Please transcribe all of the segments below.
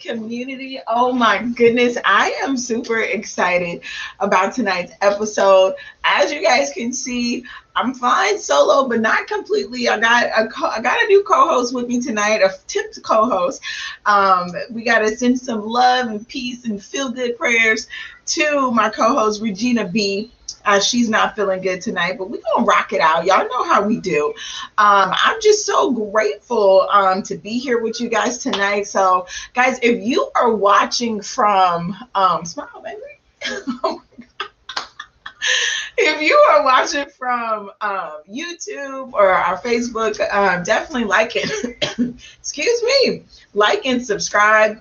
Community? Oh my goodness, I am super excited about tonight's episode. As you guys can see, I'm flying solo, but not completely. I got a co- I got a new co-host with me tonight, a tipped co-host. Um, we got to send some love and peace and feel good prayers to my co-host Regina B. Uh, she's not feeling good tonight, but we're gonna rock it out. Y'all know how we do. Um, I'm just so grateful um, to be here with you guys tonight. So, guys, if you are watching from um, smile, baby. if you are watching from um, YouTube or our Facebook, um, definitely like it. Excuse me, like and subscribe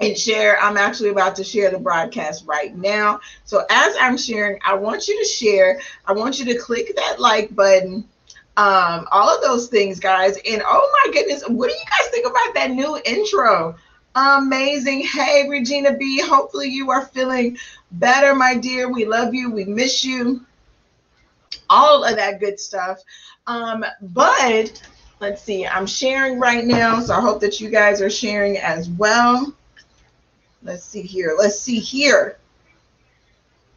and share. I'm actually about to share the broadcast right now. So as I'm sharing, I want you to share. I want you to click that like button. Um, all of those things, guys. And oh my goodness, what do you guys think about that new intro? Amazing. Hey, Regina B. Hopefully you are feeling better, my dear. We love you. We miss you. All of that good stuff. Um, but let's see, I'm sharing right now. So I hope that you guys are sharing as well. Let's see here. Let's see here.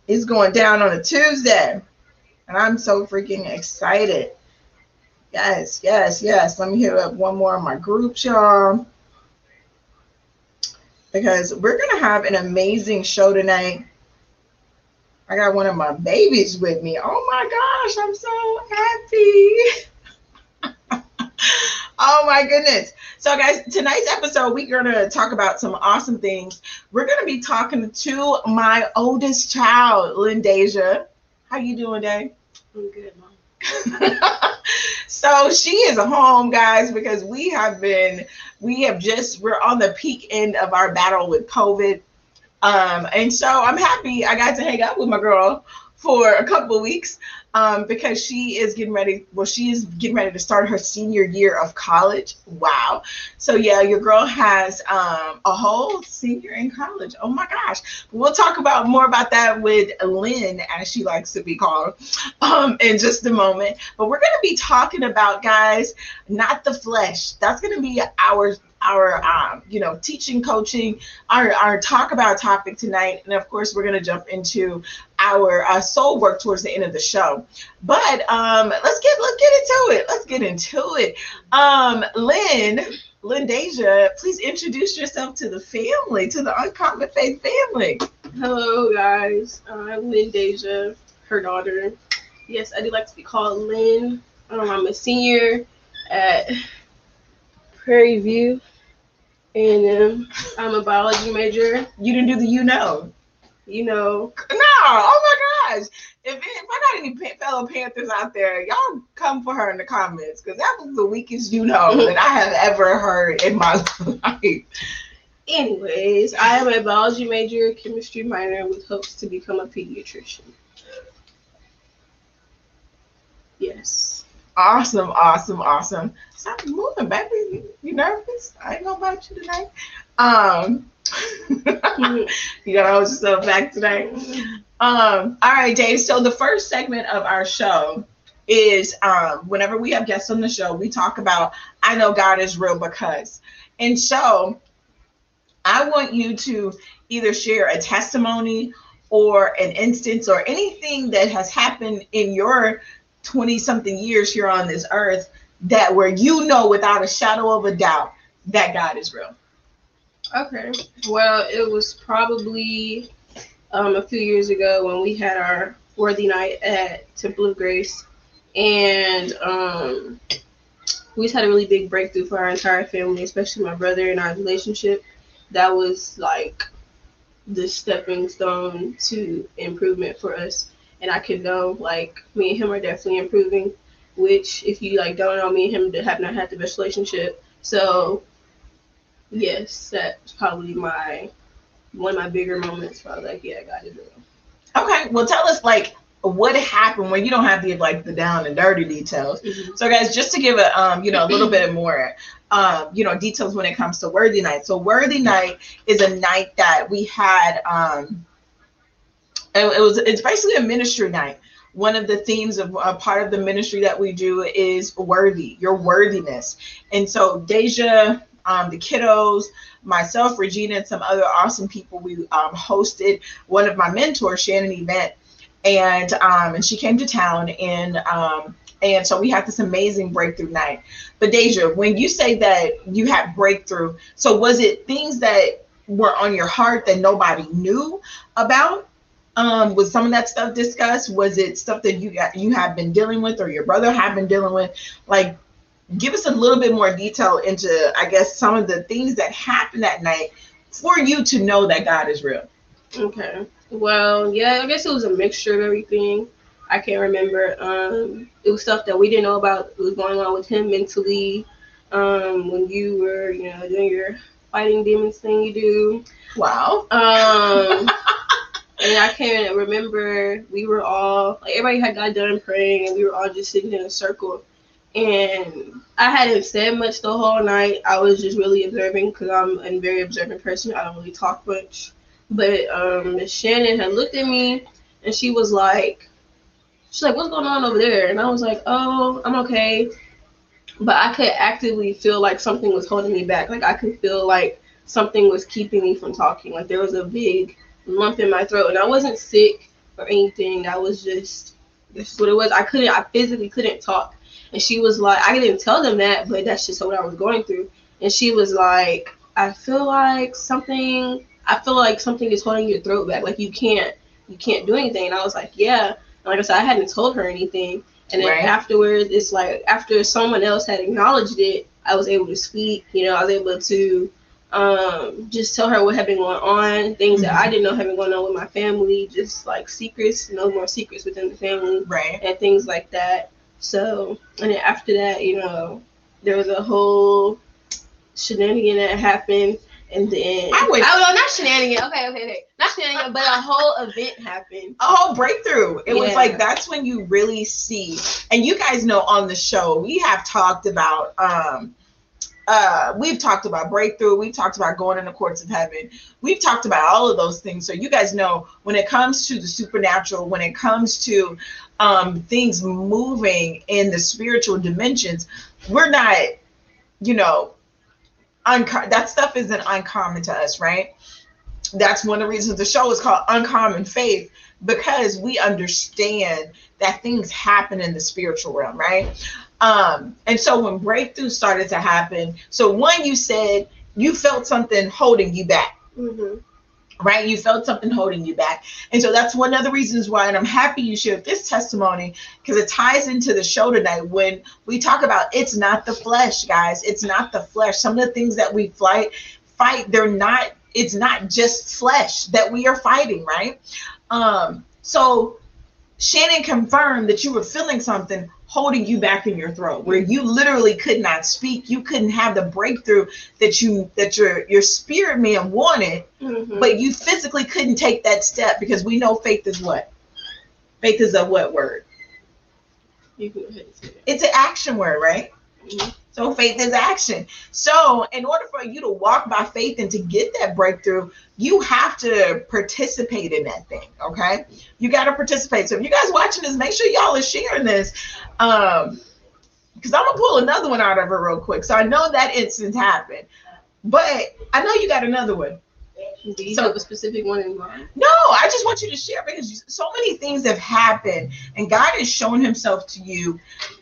It's going down on a Tuesday. And I'm so freaking excited. Yes, yes, yes. Let me hit up one more of my groups, y'all. Because we're going to have an amazing show tonight. I got one of my babies with me. Oh my gosh, I'm so happy. oh my goodness. So, guys, tonight's episode, we're going to talk about some awesome things. We're going to be talking to my oldest child, Lindasia. How you doing, Day? I'm good, mom. so she is home, guys, because we have been, we have just, we're on the peak end of our battle with COVID. Um, and so I'm happy I got to hang out with my girl for a couple of weeks um, because she is getting ready. Well, she is getting ready to start her senior year of college. Wow. So yeah, your girl has um, a whole senior in college. Oh my gosh. We'll talk about more about that with Lynn, as she likes to be called, um, in just a moment. But we're going to be talking about guys, not the flesh. That's going to be our our um, you know teaching coaching our our talk about topic tonight. And of course we're going to jump into our uh, soul work towards the end of the show. But um let's get let's get into it. Let's get into it. Um lynn lindasia please introduce yourself to the family to the uncommon faith family. Hello guys. I'm lindasia her daughter. Yes i do like to be called lynn. Um, i'm a senior at prairie view and I'm a biology major. You didn't do the you know. You know. No. Oh my gosh. If, if I got any fellow Panthers out there, y'all come for her in the comments because that was the weakest you know that I have ever heard in my life. Anyways, I am a biology major, chemistry minor with hopes to become a pediatrician. Yes. Awesome, awesome, awesome. Stop moving, baby. You, you nervous? I ain't gonna bite you tonight. Um, you gotta hold yourself back today. Um, all right, Dave. So the first segment of our show is um, whenever we have guests on the show, we talk about I know God is real because. And so I want you to either share a testimony or an instance or anything that has happened in your 20 something years here on this earth that where you know without a shadow of a doubt that God is real? Okay. Well, it was probably um, a few years ago when we had our worthy night at Temple of Grace, and um, we just had a really big breakthrough for our entire family, especially my brother and our relationship. That was like the stepping stone to improvement for us and I could know like me and him are definitely improving. Which, if you like don't know, me and him have not had the best relationship. So, yes, that's probably my one of my bigger moments. Where I was like, yeah, I got to it. Okay, well, tell us like what happened when you don't have the like the down and dirty details. Mm-hmm. So, guys, just to give a um, you know, a little bit more um, you know, details when it comes to Worthy Night. So, Worthy Night is a night that we had um it was it's basically a ministry night one of the themes of a part of the ministry that we do is worthy your worthiness and so deja um, the kiddos, myself, Regina, and some other awesome people. We um, hosted one of my mentors, Shannon Event, and um, and she came to town and um, and so we had this amazing breakthrough night. But Deja, when you say that you had breakthrough, so was it things that were on your heart that nobody knew about? Um, was some of that stuff discussed? Was it stuff that you got you have been dealing with or your brother have been dealing with? Like give us a little bit more detail into I guess some of the things that happened that night for you to know that God is real. Okay. Well, yeah, I guess it was a mixture of everything. I can't remember. Um, it was stuff that we didn't know about. It was going on with him mentally. Um, when you were, you know, doing your fighting demons thing you do. Wow. Um, and I can't remember. We were all like everybody had got done praying, and we were all just sitting in a circle. And I hadn't said much the whole night. I was just really observing because I'm a very observant person. I don't really talk much. But um, Shannon had looked at me and she was like, she's like, what's going on over there? And I was like, oh, I'm okay. But I could actively feel like something was holding me back. Like I could feel like something was keeping me from talking. Like there was a big lump in my throat. And I wasn't sick or anything. I was just, this is what it was. I couldn't, I physically couldn't talk. And she was like, I didn't tell them that, but that's just what I was going through. And she was like, I feel like something I feel like something is holding your throat back. Like you can't you can't do anything. And I was like, yeah. And like I said, I hadn't told her anything. And then right. afterwards, it's like after someone else had acknowledged it, I was able to speak. You know, I was able to um, just tell her what had been going on, things mm-hmm. that I mm-hmm. didn't know had been going on with my family, just like secrets, no more secrets within the family, right, and things like that. So, and then after that, you know, there was a whole shenanigan that happened and then I went. Oh no, not shenanigan. Okay, okay, okay. Not shenanigan, but a whole event happened. A whole breakthrough. It yeah. was like that's when you really see. And you guys know on the show we have talked about. um uh, we've talked about breakthrough. We've talked about going in the courts of heaven. We've talked about all of those things. So you guys know when it comes to the supernatural, when it comes to um, things moving in the spiritual dimensions, we're not, you know, unco- that stuff isn't uncommon to us, right? That's one of the reasons the show is called Uncommon Faith because we understand that things happen in the spiritual realm, right? Um, and so when breakthrough started to happen, so one, you said you felt something holding you back. Mm-hmm right? You felt something holding you back. And so that's one of the reasons why, and I'm happy you shared this testimony because it ties into the show tonight when we talk about it's not the flesh, guys. It's not the flesh. Some of the things that we fight, fight, they're not, it's not just flesh that we are fighting, right? Um, so Shannon confirmed that you were feeling something holding you back in your throat where you literally could not speak. You couldn't have the breakthrough that you that your your spirit man wanted mm-hmm. but you physically couldn't take that step because we know faith is what? Faith is a what word? It's an action word right? Mm-hmm. So faith is action. So in order for you to walk by faith and to get that breakthrough, you have to participate in that thing. Okay. You got to participate. So if you guys watching this, make sure y'all are sharing this. Um, because I'm gonna pull another one out of it real quick. So I know that instance happened. But I know you got another one. Do you so, have a specific one in mind? No, I just want you to share because so many things have happened, and God has shown Himself to you,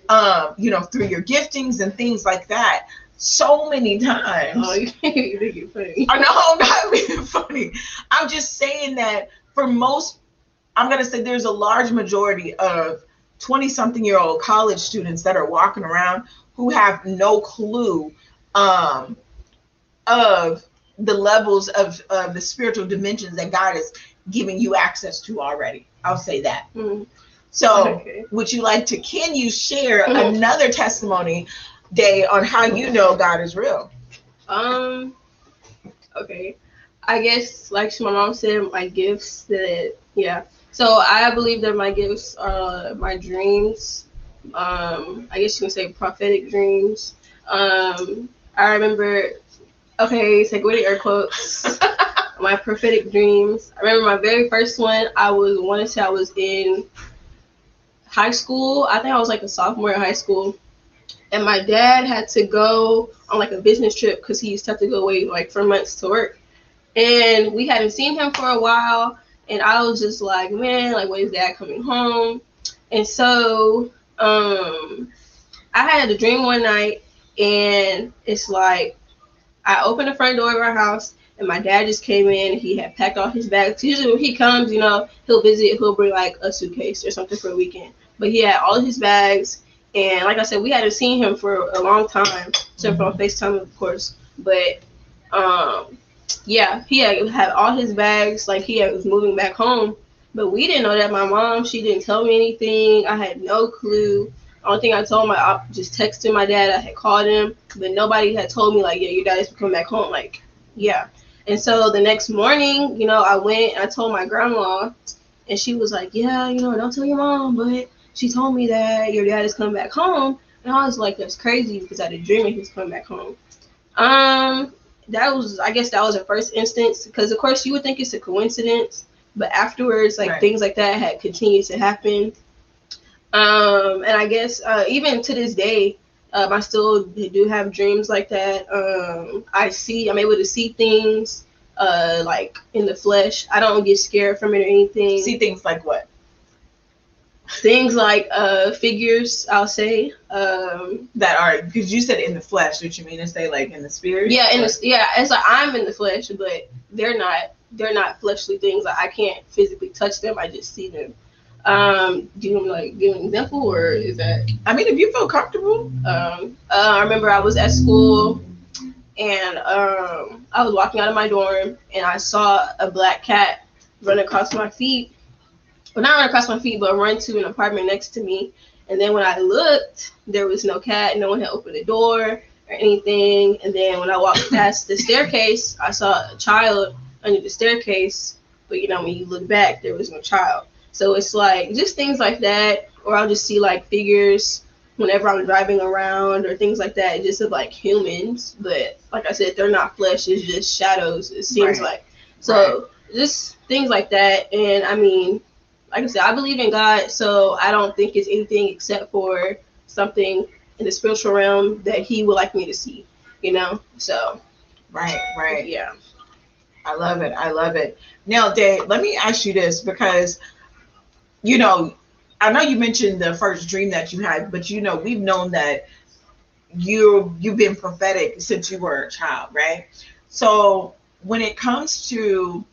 um, you know, through your giftings and things like that. So many times. Oh, you think you're funny? I know I'm not being funny. I'm just saying that for most, I'm gonna say there's a large majority of 20 something year old college students that are walking around who have no clue um, of the levels of, of the spiritual dimensions that God is giving you access to already. I'll say that. Mm-hmm. So, okay. would you like to? Can you share mm-hmm. another testimony day on how you know God is real? Um. Okay. I guess, like my mom said, my gifts. That yeah. So I believe that my gifts are my dreams. Um. I guess you can say prophetic dreams. Um. I remember Okay, so with air quotes. my prophetic dreams. I remember my very first one. I was wanted to say I was in high school. I think I was like a sophomore in high school, and my dad had to go on like a business trip because he used to have to go away like for months to work. And we hadn't seen him for a while. And I was just like, man, like, when is dad coming home? And so um, I had a dream one night, and it's like I opened the front door of our house, and my dad just came in. He had packed all his bags. Usually, when he comes, you know, he'll visit. He'll bring like a suitcase or something for a weekend. But he had all his bags, and like I said, we hadn't seen him for a long time, except for on. Facetime, of course. But um, yeah, he had, had all his bags. Like he had, was moving back home, but we didn't know that. My mom, she didn't tell me anything. I had no clue. Only thing I told my, I just texted my dad. I had called him, but nobody had told me like, yeah, your dad is coming back home. Like, yeah. And so the next morning, you know, I went. And I told my grandma, and she was like, yeah, you know, don't tell your mom, but she told me that your dad is coming back home. And I was like, that's crazy because I had a dream he was coming back home. Um, that was, I guess, that was the first instance because, of course, you would think it's a coincidence, but afterwards, like right. things like that had continued to happen. Um, and I guess uh, even to this day, um, I still do have dreams like that. Um, I see, I'm able to see things uh, like in the flesh. I don't get scared from it or anything. See things like what? things like uh figures i'll say um that are because you said in the flesh what you mean to say like in the spirit yeah in the, yeah it's like i'm in the flesh but they're not they're not fleshly things like i can't physically touch them i just see them um do you want like give an example or is that i mean if you feel comfortable um uh, i remember i was at school and um i was walking out of my dorm and i saw a black cat run across my feet well, not run across my feet, but run to an apartment next to me. And then when I looked, there was no cat. No one had opened the door or anything. And then when I walked past the staircase, I saw a child under the staircase. But you know, when you look back, there was no child. So it's like just things like that, or I'll just see like figures whenever I'm driving around or things like that, just of like humans. But like I said, they're not flesh; it's just shadows. It seems right. like so. Right. Just things like that, and I mean, like I said, I believe in God, so I don't think it's anything except for something in the spiritual realm that He would like me to see, you know. So, right, right, yeah. I love it. I love it. Now, Dave, let me ask you this because, you know, I know you mentioned the first dream that you had, but you know, we've known that you you've been prophetic since you were a child, right? So when it comes to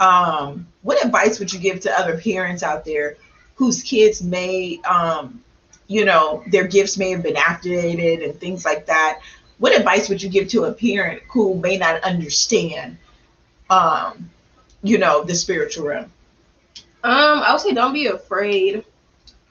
um, what advice would you give to other parents out there whose kids may, um, you know, their gifts may have been activated and things like that? What advice would you give to a parent who may not understand, um, you know, the spiritual realm? Um, I would say don't be afraid,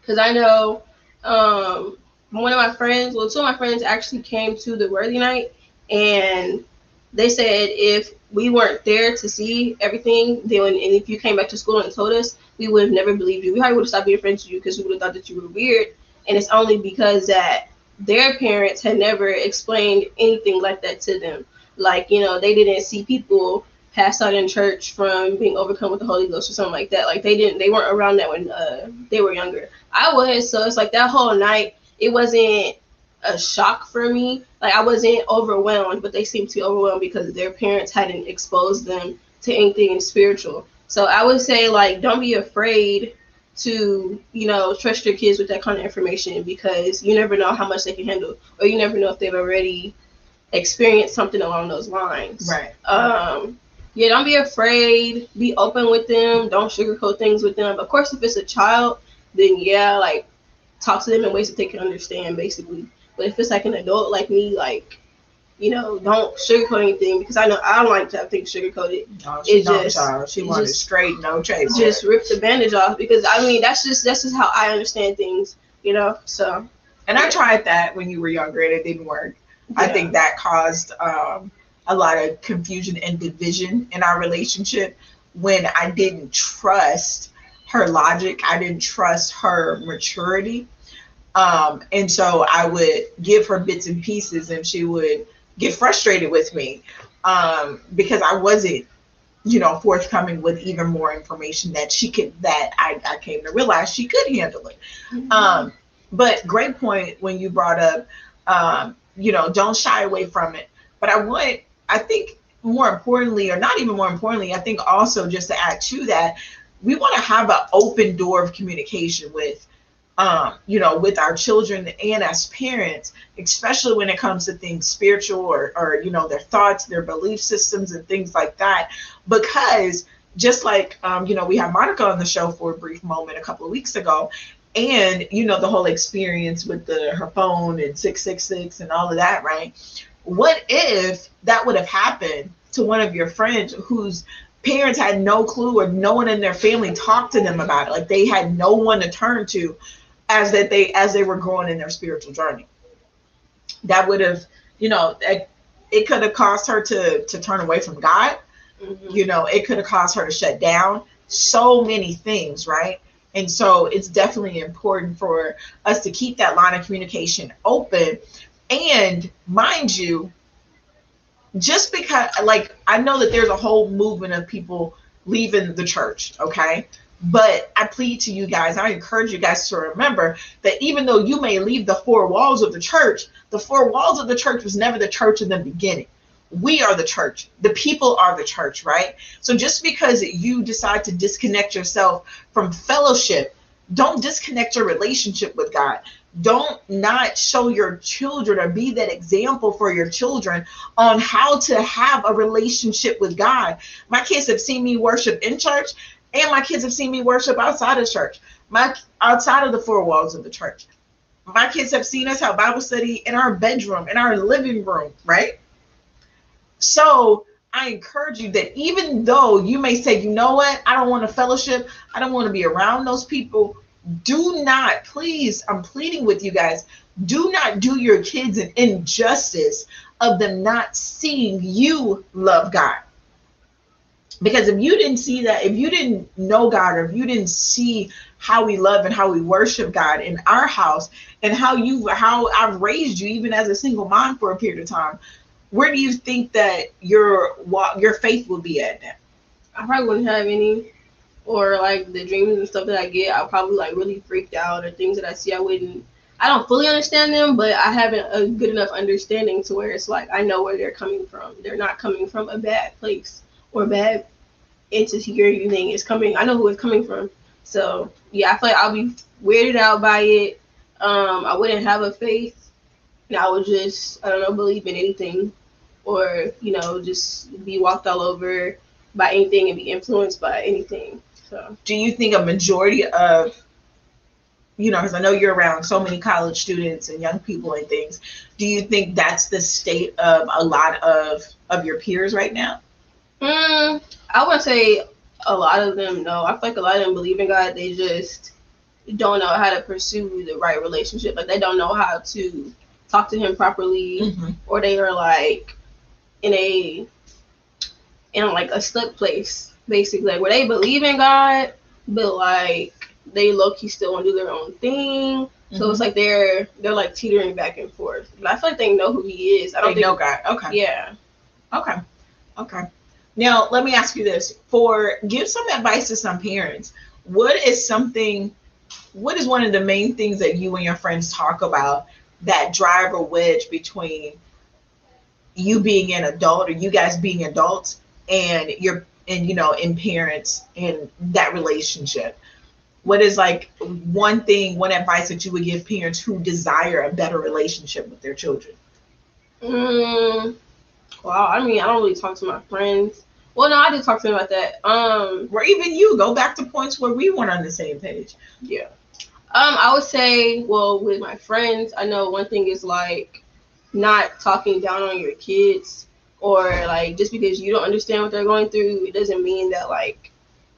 because I know um, one of my friends, well, two of my friends actually came to the Worthy Night, and they said if we weren't there to see everything, then and if you came back to school and told us, we would have never believed you. We probably would have stopped being friends with you because we would have thought that you were weird. And it's only because that their parents had never explained anything like that to them. Like, you know, they didn't see people pass out in church from being overcome with the Holy Ghost or something like that. Like they didn't they weren't around that when uh, they were younger. I was, so it's like that whole night, it wasn't a shock for me. Like I wasn't overwhelmed, but they seemed to be overwhelmed because their parents hadn't exposed them to anything spiritual. So I would say like don't be afraid to you know trust your kids with that kind of information because you never know how much they can handle, or you never know if they've already experienced something along those lines. Right. Um. Yeah, don't be afraid. Be open with them. Don't sugarcoat things with them. Of course, if it's a child, then yeah, like talk to them in ways that they can understand, basically. But if it's like an adult like me, like you know, don't sugarcoat anything because I know I don't like to have things sugarcoated. No, she it don't, just, child. She wanted just, straight, no chase. Just rip the bandage off because I mean that's just that's just how I understand things, you know. So. And I tried that when you were younger and it didn't work. Yeah. I think that caused um, a lot of confusion and division in our relationship when I didn't trust her logic. I didn't trust her maturity. Um, and so I would give her bits and pieces, and she would get frustrated with me um, because I wasn't, you know, forthcoming with even more information that she could, that I, I came to realize she could handle it. Mm-hmm. Um, but great point when you brought up Um, you know, don't shy away from it. But I want, I think more importantly, or not even more importantly, I think also just to add to that, we want to have an open door of communication with um, you know, with our children and as parents, especially when it comes to things spiritual or, or, you know, their thoughts, their belief systems, and things like that. Because just like, um, you know, we had Monica on the show for a brief moment a couple of weeks ago, and, you know, the whole experience with the her phone and 666 and all of that, right? What if that would have happened to one of your friends whose parents had no clue or no one in their family talked to them about it? Like they had no one to turn to as that they as they were growing in their spiritual journey. That would have, you know, it, it could have caused her to to turn away from God. Mm-hmm. You know, it could have caused her to shut down. So many things, right? And so it's definitely important for us to keep that line of communication open. And mind you, just because like I know that there's a whole movement of people leaving the church, okay? But I plead to you guys, I encourage you guys to remember that even though you may leave the four walls of the church, the four walls of the church was never the church in the beginning. We are the church. The people are the church, right? So just because you decide to disconnect yourself from fellowship, don't disconnect your relationship with God. Don't not show your children or be that example for your children on how to have a relationship with God. My kids have seen me worship in church and my kids have seen me worship outside of church, my outside of the four walls of the church. My kids have seen us have Bible study in our bedroom, in our living room, right? So I encourage you that even though you may say, you know what, I don't want to fellowship, I don't want to be around those people, do not, please, I'm pleading with you guys, do not do your kids an injustice of them not seeing you love God. Because if you didn't see that if you didn't know god or if you didn't see how we love and how we worship god in our house and how you how i've raised you even as a single mom for a period of time where do you think that your your faith will be at now? I probably wouldn't have any or like the dreams and stuff that i get i'll probably like really freaked out or things that i see i wouldn't I don't fully understand them, but I haven't a good enough understanding to where it's like I know where they're coming from. They're not coming from a bad place or bad insecurity anything. is coming. I know who it's coming from. So yeah, I feel like I'll be weirded out by it. Um, I wouldn't have a faith. And I would just I don't know believe in anything, or you know just be walked all over by anything and be influenced by anything. So do you think a majority of you know, because I know you're around so many college students and young people and things. Do you think that's the state of a lot of of your peers right now? Mm, I would say a lot of them no. I feel like a lot of them believe in God. They just don't know how to pursue the right relationship. Like they don't know how to talk to Him properly, mm-hmm. or they are like in a in like a stuck place, basically, like where they believe in God, but like they low key still want to do their own thing. Mm-hmm. So it's mm-hmm. like they're they're like teetering back and forth. But I feel like they know who He is. I don't they think, know God. Okay. Yeah. Okay. Okay. Now, let me ask you this: for give some advice to some parents. What is something? What is one of the main things that you and your friends talk about that drive a wedge between you being an adult or you guys being adults and your and you know in parents and that relationship? What is like one thing, one advice that you would give parents who desire a better relationship with their children? Mm, well, I mean, I don't really talk to my friends. Well, no, I did talk to them about that. Um, or even you go back to points where we weren't on the same page. Yeah. Um, I would say, well, with my friends, I know one thing is like not talking down on your kids, or like just because you don't understand what they're going through, it doesn't mean that like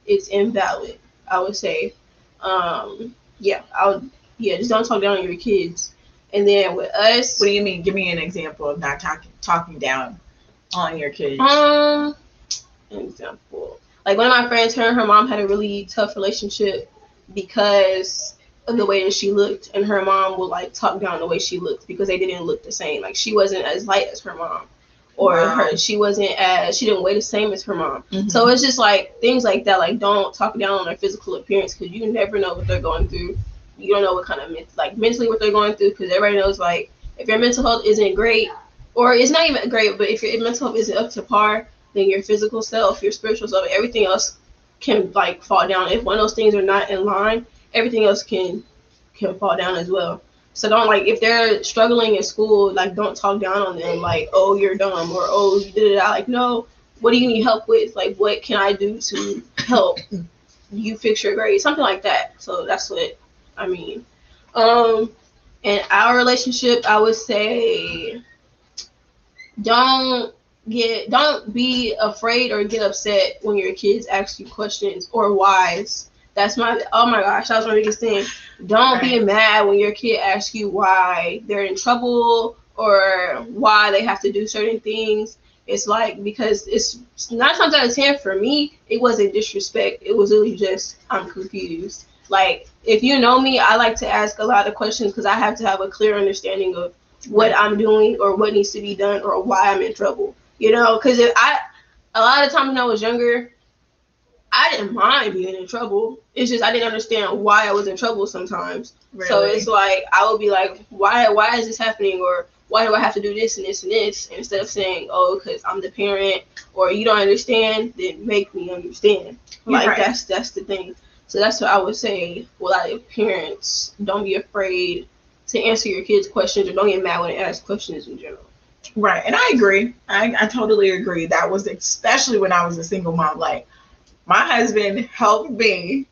it's invalid. I would say, um, yeah, I would, yeah, just don't talk down on your kids. And then with us, what do you mean? Give me an example of not talking talking down on your kids? Um, an example. Like one of my friends, her and her mom had a really tough relationship because of the way that she looked, and her mom would like talk down the way she looked because they didn't look the same. Like she wasn't as light as her mom, or wow. her she wasn't as she didn't weigh the same as her mom. Mm-hmm. So it's just like things like that. Like don't talk down on their physical appearance because you never know what they're going through. You don't know what kind of like mentally what they're going through because everybody knows like if your mental health isn't great, or it's not even great, but if your mental health isn't up to par, then your physical self, your spiritual self, everything else can like fall down. If one of those things are not in line, everything else can can fall down as well. So don't like if they're struggling in school, like don't talk down on them like, oh you're dumb or oh you did it. I like no, what do you need help with? Like what can I do to help you fix your grade? Something like that. So that's what I mean. Um in our relationship, I would say don't get don't be afraid or get upset when your kids ask you questions or whys. That's my oh my gosh, that was my biggest thing. Don't right. be mad when your kid asks you why they're in trouble or why they have to do certain things. It's like because it's nine times out of ten for me, it wasn't disrespect. It was really just I'm confused. Like if you know me, I like to ask a lot of questions because I have to have a clear understanding of what I'm doing or what needs to be done or why I'm in trouble. You know, because if I a lot of times when I was younger, I didn't mind being in trouble. It's just I didn't understand why I was in trouble sometimes. Really? So it's like I would be like, why why is this happening or why do I have to do this and this and this instead of saying, oh, because I'm the parent or you don't understand, then make me understand. Like right. that's that's the thing. So that's what I would say. Well, like parents, don't be afraid to answer your kids' questions or don't get mad when they ask questions in general. Right, and I agree. I, I totally agree. That was especially when I was a single mom. Like my husband helped me.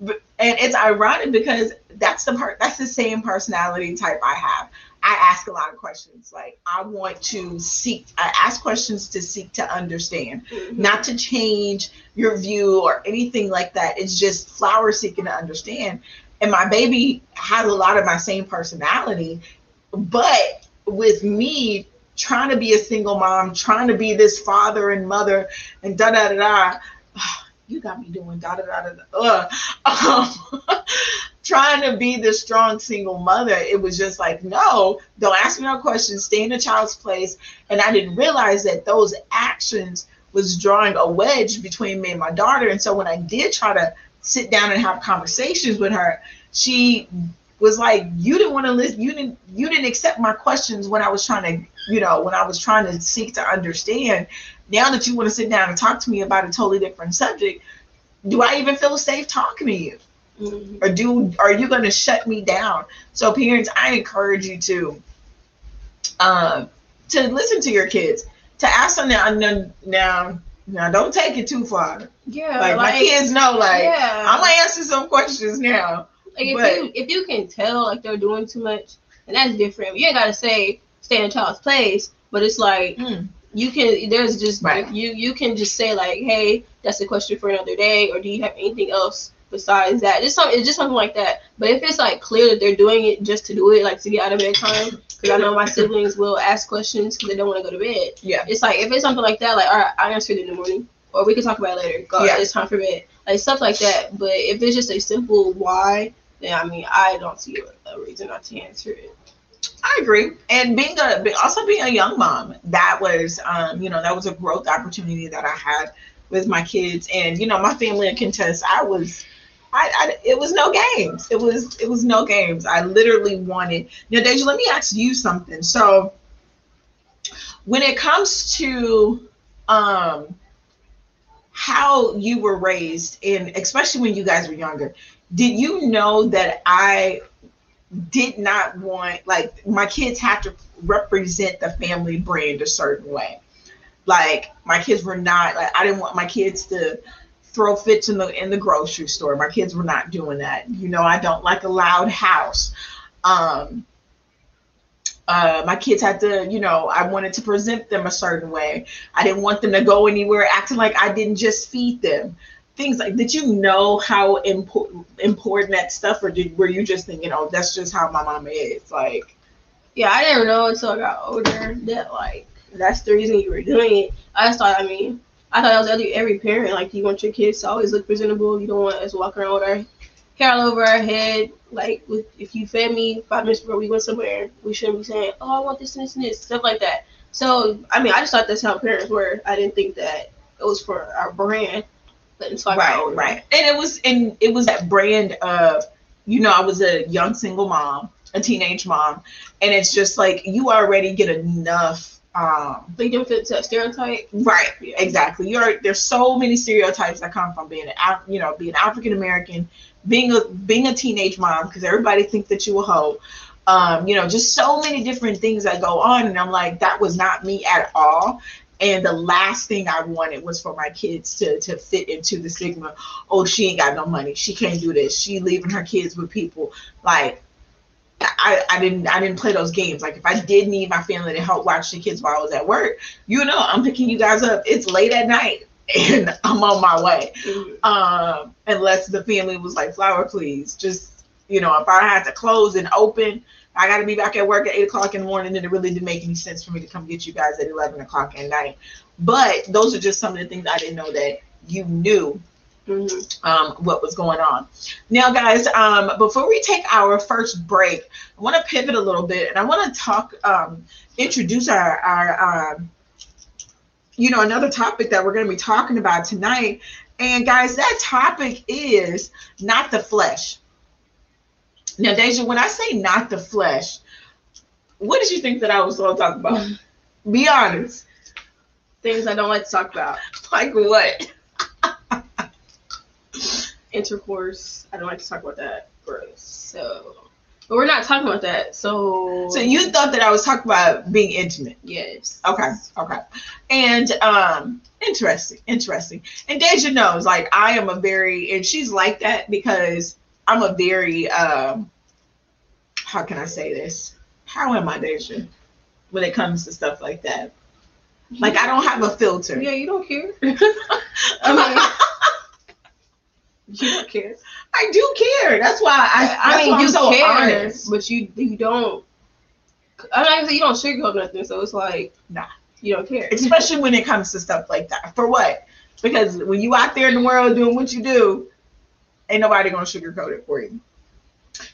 And it's ironic because that's the part that's the same personality type i have. I ask a lot of questions. Like i want to seek i ask questions to seek to understand mm-hmm. not to change your view or anything like that. It's just flower seeking to understand. And my baby has a lot of my same personality but with me trying to be a single mom trying to be this father and mother and da da da da you got me doing da da da da um, trying to be the strong single mother. It was just like, no, don't ask me no questions. Stay in the child's place. And I didn't realize that those actions was drawing a wedge between me and my daughter. And so when I did try to sit down and have conversations with her, she was like, you didn't want to listen. You didn't. You didn't accept my questions when I was trying to, you know, when I was trying to seek to understand now that you want to sit down and talk to me about a totally different subject, do I even feel safe talking to you? Mm-hmm. Or do are you going to shut me down? So parents, I encourage you to uh, to listen to your kids, to ask them now. Now, now, don't take it too far. Yeah, like, like my kids know, like yeah. I'm gonna answer some questions now. Like if but, you if you can tell like they're doing too much, and that's different. You ain't gotta say stay in child's place, but it's like. Mm you can there's just right. you you can just say like hey that's a question for another day or do you have anything else besides that? Just something it's just something like that. But if it's like clear that they're doing it just to do it like to get out of bed time because i know my siblings will ask questions because they don't want to go to bed. Yeah. It's like if it's something like that like all right i answered in the morning or we can talk about it later. Go yeah. it's time for bed. Like stuff like that. But if it's just a simple why then i mean i don't see a, a reason not to answer it I agree. And being a also being a young mom, that was um, you know, that was a growth opportunity that I had with my kids. And you know, my family can contest, I was I, I, it was no games. It was it was no games. I literally wanted now Deja, let me ask you something. So when it comes to um how you were raised and especially when you guys were younger, did you know that I did not want like my kids had to represent the family brand a certain way. Like my kids were not like I didn't want my kids to throw fits in the in the grocery store. My kids were not doing that. You know, I don't like a loud house. Um uh, my kids had to, you know, I wanted to present them a certain way. I didn't want them to go anywhere acting like I didn't just feed them things like did you know how important important that stuff or did were you just thinking oh that's just how my mama is? Like yeah i didn't know until i got older that like that's the reason you were doing it. I just thought i mean i thought that was every, every parent like you want your kids to always look presentable. You don't want us walking around with our hair all over our head. Like with, if you fed me five minutes before we went somewhere we shouldn't be saying oh i want this and this and this stuff like that. So i mean i just thought that's how parents were. I didn't think that it was for our brand right, right. And it was and it was that brand of, you know, I was a young single mom. a teenage mom, and it's just like you already get enough. Um, Think them fits that stereotype. right, Yeah. exactly. You're there's so many stereotypes that come from being an Af- you know being African American, being a being a teenage mom because everybody thinks that you a hoe. Um, you know, just so many different things that go on, and I'm like, that was not me at all. And the last thing I wanted was for my kids to to fit into the stigma. Oh, she ain't got no money. She can't do this. She leaving her kids with people. Like, I, I didn't I didn't play those games. Like, if I did need my family to help watch the kids while I was at work, you know, I'm picking you guys up. It's late at night, and I'm on my way. Um, unless the family was like, flower, please, just you know, if I had to close and open, I got to be back at work at eight o'clock in the morning, and it really didn't make any sense for me to come get you guys at eleven o'clock at night. But those are just some of the things I didn't know that you knew Mhm. um, what was going on. Now, guys, um, before we take our first break, I want to pivot a little bit, and I want to talk, um, introduce our, our um, you know, another topic that we're going to be talking about tonight. And guys, that topic is not the flesh. Now, Deja, when I say not the flesh, what did you think that I was going to talk about? Be honest. Things I don't like to talk about. Like what? Intercourse. I don't like to talk about that. Gross. So, but we're not talking about that. So. So you thought that I was talking about being intimate. Yes. Okay, okay. And um interesting, interesting. And Deja knows, like I am a very and she's like that because I'm a very um how can I say this? How am I Deja? When it comes to stuff like that. Like I don't have a filter. Yeah, you don't care. I mean, you don't care. I do care. That's why I I mean, I'm you so care, honest. but you you don't. I'm not gonna say you don't sugarcoat nothing. So it's like, Nah. you don't care. Especially when it comes to stuff like that. For what? Because when you out there in the world doing what you do, ain't nobody gonna sugarcoat it for you.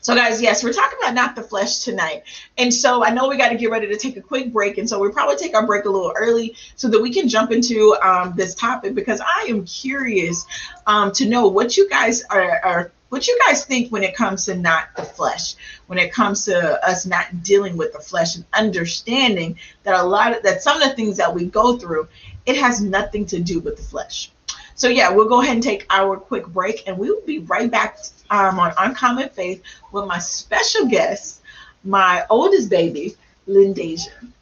So, guys, yes, we're talking about not the flesh tonight. And so I know we got to get ready to take a quick break. And so we'll probably take our break a little early so that we can jump into um, this topic because I am curious um, to know what you guys are, are what you guys think when it comes to not the flesh, when it comes to us not dealing with the flesh and understanding that a lot of that some of the things that we go through, it has nothing to do with the flesh. So yeah, we'll go ahead and take our quick break, and we will be right back um, on Uncommon Faith with my special guest, my oldest baby, Lindasia.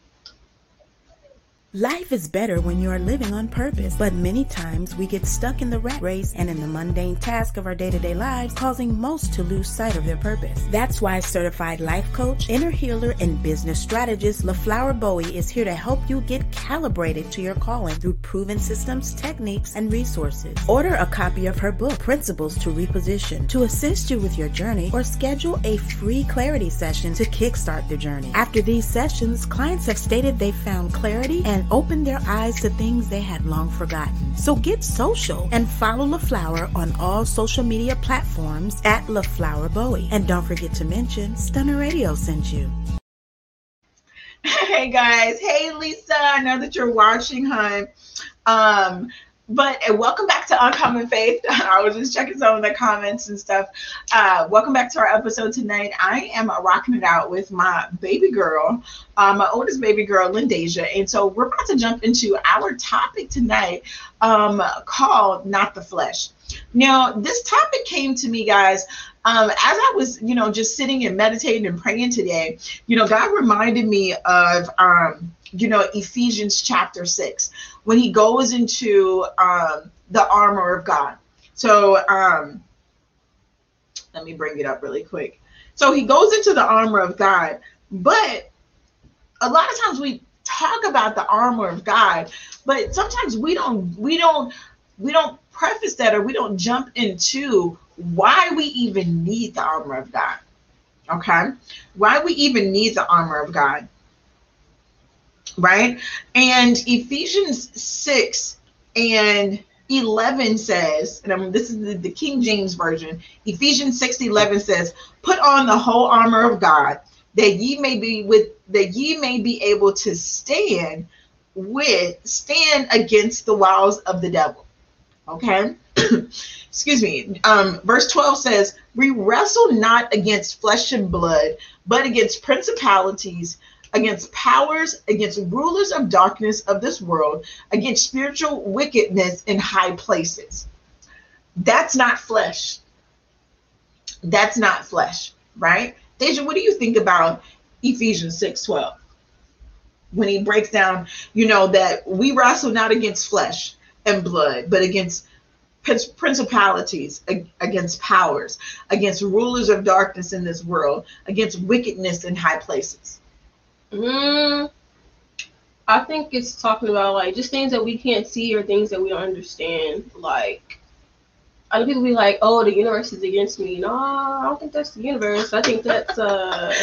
Life is better when you are living on purpose, but many times we get stuck in the rat race and in the mundane task of our day to day lives, causing most to lose sight of their purpose. That's why certified life coach, inner healer, and business strategist LaFlower Bowie is here to help you get calibrated to your calling through proven systems, techniques, and resources. Order a copy of her book, Principles to Reposition, to assist you with your journey, or schedule a free clarity session to kickstart the journey. After these sessions, clients have stated they found clarity and opened their eyes to things they had long forgotten. So get social and follow LaFlower on all social media platforms at LaFlower Bowie. And don't forget to mention Stunner Radio sent you. Hey guys, hey Lisa, I know that you're watching, hun. Um, but uh, welcome back to Uncommon Faith. I was just checking some of the comments and stuff. Uh, welcome back to our episode tonight. I am rocking it out with my baby girl, uh, my oldest baby girl, Lindasia. And so we're about to jump into our topic tonight um, called Not the Flesh. Now, this topic came to me, guys, um, as I was, you know, just sitting and meditating and praying today. You know, God reminded me of, um, you know, Ephesians chapter six when He goes into um, the armor of God. So, um, let me bring it up really quick. So He goes into the armor of God, but a lot of times we talk about the armor of God, but sometimes we don't, we don't, we don't preface that or we don't jump into why we even need the armor of God. Okay? Why we even need the armor of God. Right? And Ephesians 6 and 11 says, and I'm, this is the, the King James Version, Ephesians 6 11 says, Put on the whole armor of God, that ye may be with that ye may be able to stand with stand against the wiles of the devil. Okay. Excuse me. Um, verse 12 says, We wrestle not against flesh and blood, but against principalities, against powers, against rulers of darkness of this world, against spiritual wickedness in high places. That's not flesh. That's not flesh, right? Deja, what do you think about Ephesians 6 12? When he breaks down, you know, that we wrestle not against flesh and blood, but against principalities, against powers, against rulers of darkness in this world, against wickedness in high places. Mm, I think it's talking about like just things that we can't see or things that we don't understand. Like, other people be like, "Oh, the universe is against me." No, I don't think that's the universe. I think that's uh,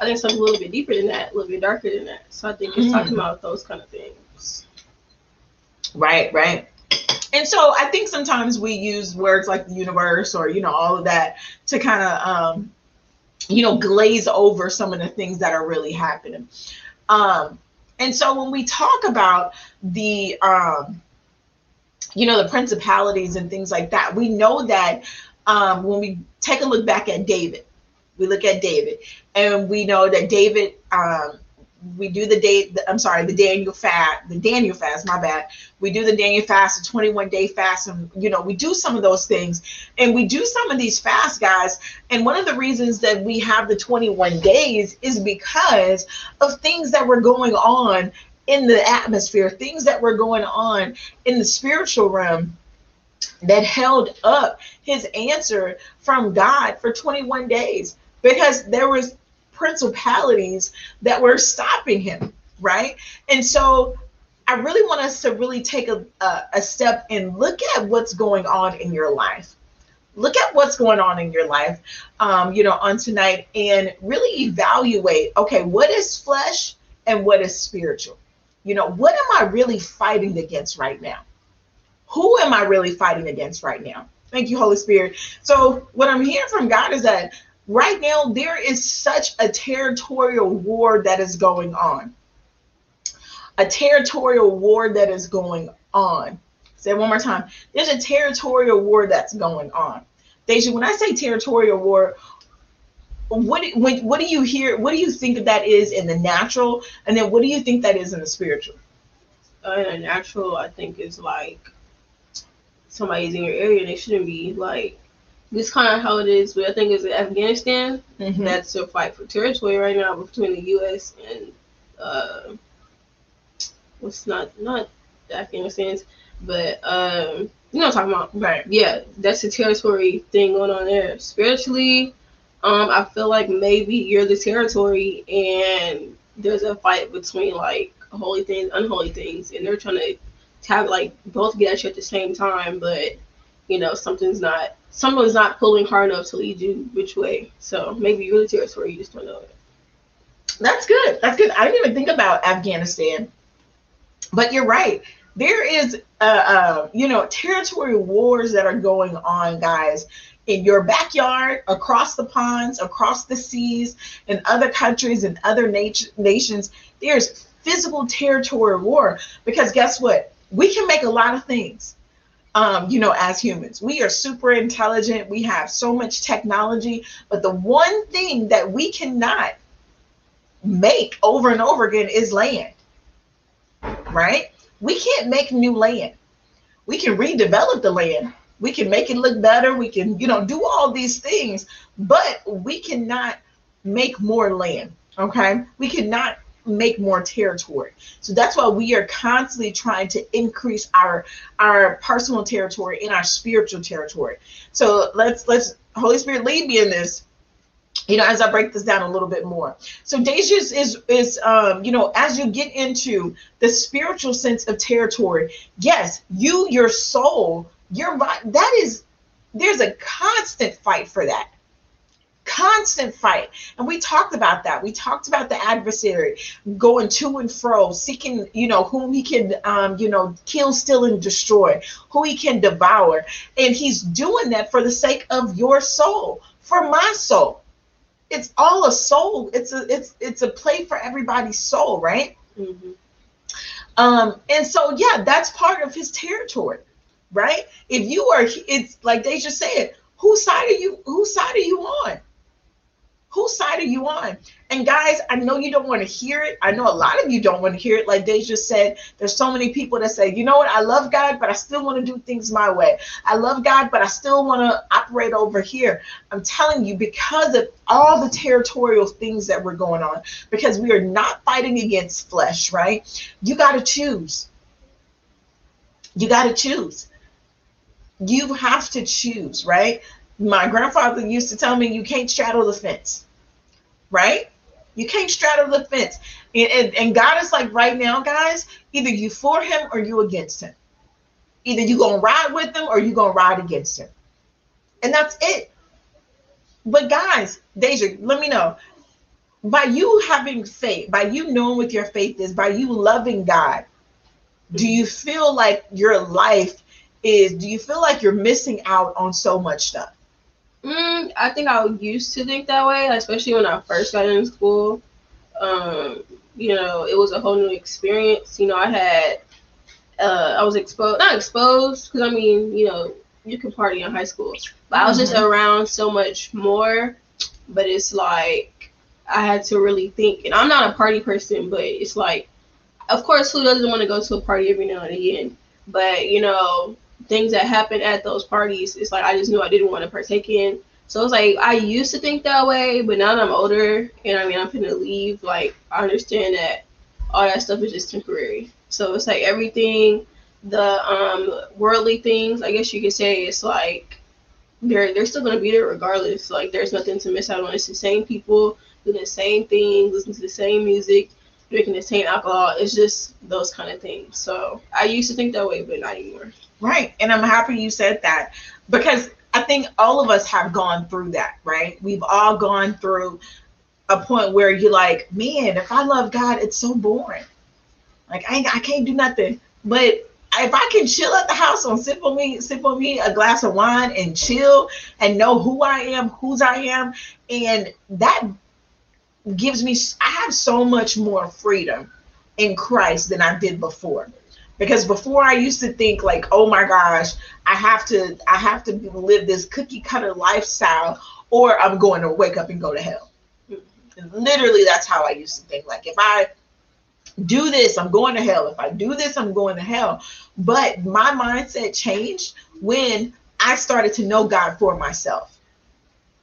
I think something a little bit deeper than that, a little bit darker than that. So I think it's mm. talking about those kind of things. Right, right. And so I think sometimes we use words like the universe or you know all of that to kind of um, you know glaze over some of the things that are really happening. Um, and so when we talk about the um, you know the principalities and things like that, we know that um, when we take a look back at David, we look at David, and we know that David um, we do the day i'm sorry the daniel fast the daniel fast my bad. We do the daniel fast the 21 day fast and you know we do some of those things. And we do some of these fast guys and one of the reasons that we have the 21 days is because of things that were going on in the atmosphere things that were going on in the spiritual realm that held up his answer from god for 21 days. Because there was principalities that were stopping him, right? And so I really want us to really take a, a, a step and look at what's going on in your life. Look at what's going on in your life um, you know on tonight and really evaluate okay what is flesh and what is spiritual? You know what am i really fighting against right now? Who am i really fighting against right now? Thank you holy spirit. So what i'm hearing from god is that right now there is such a territorial war that is going on. A territorial war that is going on. Say one more time. There's a territorial war that's going on. Deja, when I say territorial war, what when, what do you hear? What do you think that is in the natural, and then what do you think that is in the spiritual? Uh, in the natural, I think is like somebody's in your area. They shouldn't be like this kind of how it is, but I think it's Afghanistan. Mm-hmm. That's a fight for territory right now between the U.S. and uh, what's not not Afghanistan's, but um, you know what I'm talking about, right? Yeah, that's a territory thing going on there. Spiritually, um, I feel like maybe you're the territory, and there's a fight between like holy things, unholy things, and they're trying to have like both get at you at the same time, but you know something's not someone's not pulling hard enough to lead you which way. So maybe you're the territory, you just don't know it. That's good. That's good. I didn't even think about Afghanistan, but you're right. There is, uh, uh, you know, territory wars that are going on, guys, in your backyard, across the ponds, across the seas, in other countries and other nat- nations. There's physical territory war because guess what? We can make a lot of things um, you know, as humans. We are super intelligent. We have so much technology, but the one thing that we cannot make over and over again is land. Right? We can't make new land. We can redevelop the land. We can make it look better. We can, you know, do all these things, but we cannot make more land. Okay? We cannot make more territory. So that's why we are constantly trying to increase our our personal territory and our spiritual territory. So let's let's Holy Spirit lead me in this. You know, as I break this down a little bit more. So Deja is is, is um, you know, as you get into the spiritual sense of territory, yes, you, your soul, your that is there's a constant fight for that constant fight. And we talked about that. We talked about the adversary going to and fro, seeking, you know, whom he can, um, you know, kill, steal, and destroy, who he can devour. And he's doing that for the sake of your soul, for my soul. It's all a soul. It's a it's it's a play for everybody's soul, right? Mm-hmm. Um, and so yeah, that's part of his territory, right? If you are, it's like they just said, whose side are you? Whose side are you on? Whose side are you on? And guys, I know you don't want to hear it. I know a lot of you don't want to hear it. Like they just said, there's so many people that say, you know what, I love God, but I still want to do things my way. I love God, but I still want to operate over here. I'm telling you, because of all the territorial things that were going on, because we are not fighting against flesh, right? You got to choose. You got to choose. You have to choose, right? My grandfather used to tell me you can't straddle the fence right? You can't straddle the fence. And, and, and god is like right now guys either you for him or you against him. Either you gonna ride with him or you gonna ride against him. And that's it. But guys deja let me know. By you having faith by you knowing what your faith is by you loving god do you feel like your life is do you feel like you're missing out on so much stuff Mm, I think I used to think that way, especially when I first got in school. Um, you know, it was a whole new experience. You know, I had, uh, I was exposed, not exposed, because I mean, you know, you can party in high school, but I was mm-hmm. just around so much more. But it's like I had to really think, and I'm not a party person, but it's like, of course, who doesn't want to go to a party every now and again? But you know, things that happen at those parties, it's like I just knew I didn't want to partake in. So it's like I used to think that way, but now that I'm older and I mean I'm gonna leave, like I understand that all that stuff is just temporary. So it's like everything, the um worldly things, I guess you could say it's like they're they're still gonna be there regardless. Like there's nothing to miss out on. It's the same people doing the same things, listening to the same music, drinking the same alcohol. It's just those kind of things. So I used to think that way, but not anymore. Right. And I'm happy you said that because I think all of us have gone through that, right? We've all gone through a point where you're like, man, if I love God, it's so boring. Like I, I can't do nothing. But if I can chill at the house on sip on me, sip on me a glass of wine and chill and know who I am, whose I am, and that gives me I have so much more freedom in Christ than I did before because before I used to think like, oh my gosh, I have to I have to live this cookie cutter lifestyle or I'm going to wake up and go to hell. Mm-hmm. Literally, that's how I used to think. Like if I do this, I'm going to hell. If I do this, I'm going to hell. But my mindset changed when I started to know God for myself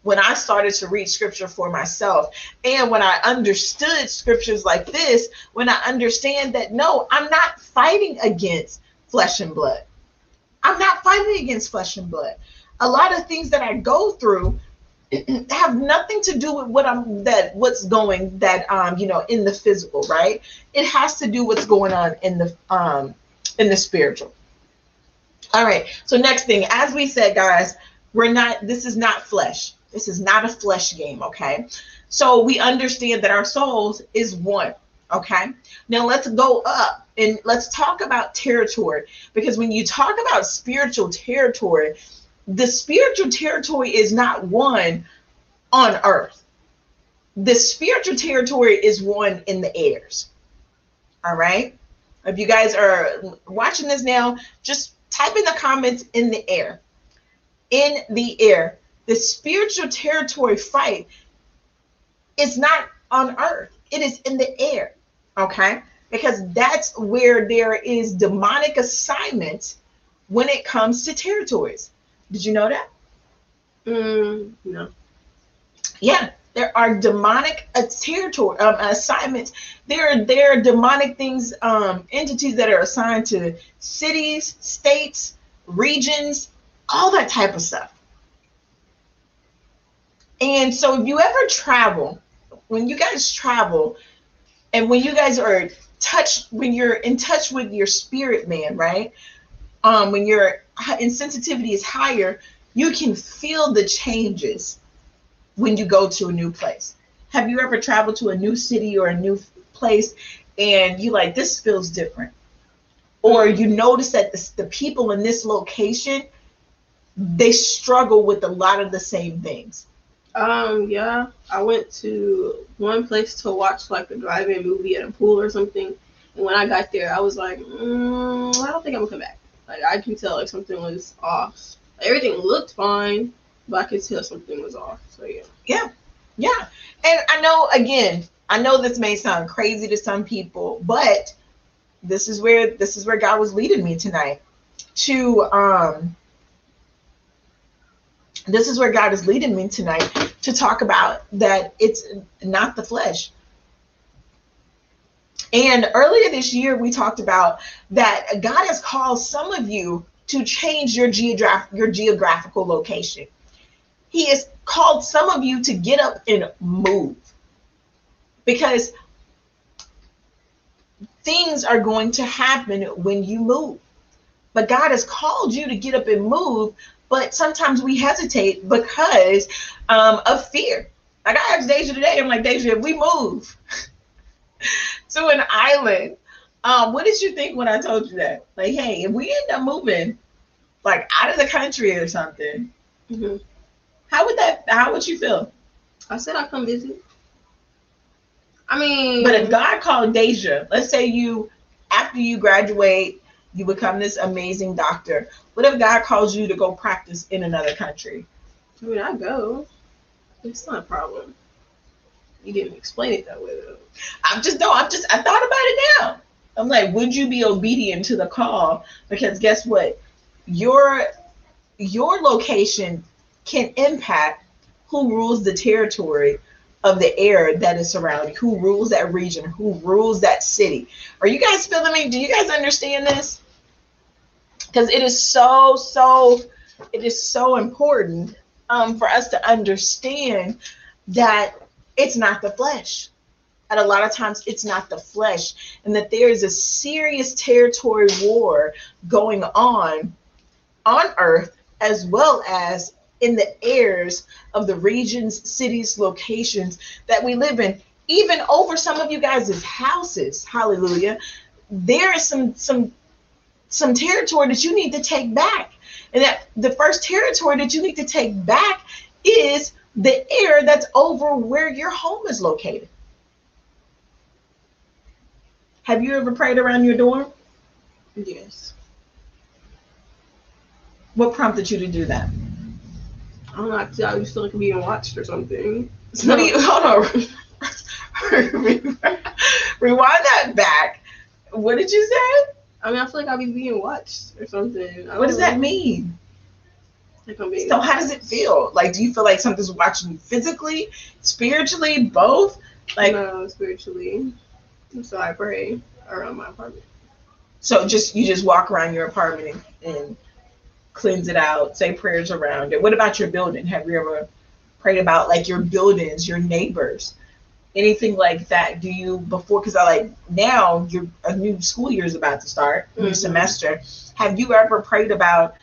when I started to read scripture for myself. And when I understood scriptures like this, when I understand that no, I'm not fighting against flesh and blood. I'm not fighting against flesh and blood. A lot of things that I go through have nothing to do with what I'm that what's going that um you know in the physical, right? It has to do what's going on in the um in the spiritual. All right. So next thing, as we said, guys, we're not this is not flesh. This is not a flesh game, okay? So we understand that our souls is one, okay? Now let's go up and let's talk about territory because when you talk about spiritual territory, the spiritual territory is not one on earth. The spiritual territory is one in the airs. All right? If you guys are watching this now, just type in the comments in the air. In the air the spiritual territory fight is not on earth, it is in the air. Okay. Because that's where there is demonic assignments when it comes to territories. Did you know that? Mm, no. Yeah, there are demonic uh, territory um, assignments. There are there are demonic things, um, entities that are assigned to cities, states, regions, all that type of stuff. And so if you ever travel, when you guys travel, and when you guys are touched, when you're in touch with your spirit man, right? Um, when your insensitivity is higher, you can feel the changes when you go to a new place. Have you ever traveled to a new city or a new place and you like this feels different? Or you notice that the, the people in this location they struggle with a lot of the same things um, yeah, I went to one place to watch like a drive-in movie at a pool or something. And when I got there, I was like, mm, I don't think I'm gonna come back. Like I can tell like something was off. Like, everything looked fine, but I could tell something was off. So yeah. Yeah. Yeah. And I know again, I know this may sound crazy to some people, but this is where this is where God was leading me tonight to um this is where God is leading me tonight to talk about that it's not the flesh. And earlier this year, we talked about that God has called some of you to change your geograph- your geographical location. He has called some of you to get up and move because things are going to happen when you move. But God has called you to get up and move, but sometimes we hesitate because um, of fear. Like I asked Deja today, I'm like, Deja, if we move to an island, um, what did you think when I told you that? Like, hey, if we end up moving like out of the country or something, Mm-hmm. how would that how would you feel? I said I'd come visit. I mean, But if God called Deja, let's say you after you graduate, you become this amazing doctor. What if God calls you to go practice in another country? I mean, I go. It's not a problem. You didn't explain it that way though. I'm just no, I'm just I thought about it now. I'm like, would you be obedient to the call? Because guess what? Your your location can impact who rules the territory of the air that is surrounding, who rules that region, who rules that city. Are you guys feeling me? Do you guys understand this? Because it is so, so, it is so important um, for us to understand that it's not the flesh. And a lot of times it's not the flesh, and that there is a serious territory war going on on earth as well as in the airs of the regions, cities, locations that we live in, even over some of you guys' houses. Hallelujah. There is some some some territory that you need to take back. And that the first territory that you need to take back is the air that's over where your home is located. Have you ever prayed around your dorm? Yes. What prompted you to do that? I don't know. I tell you still like being watched or something. What do you hold on? Rewind that back. What did you say? I mean, I feel like I'll be being watched or something. What does don't that mean? Like I'm being So how does it feel? Like do you feel like something's watching you physically, spiritually, both? Like no, spiritually. So I pray around my apartment. so just you just walk around your apartment and, and cleanse it out, say prayers around it. What about your building? Have you ever prayed about like your buildings, your neighbors? Anything like that? Do you before because I like now your a new school year is about to start, new Mhm. semester. Have you ever prayed about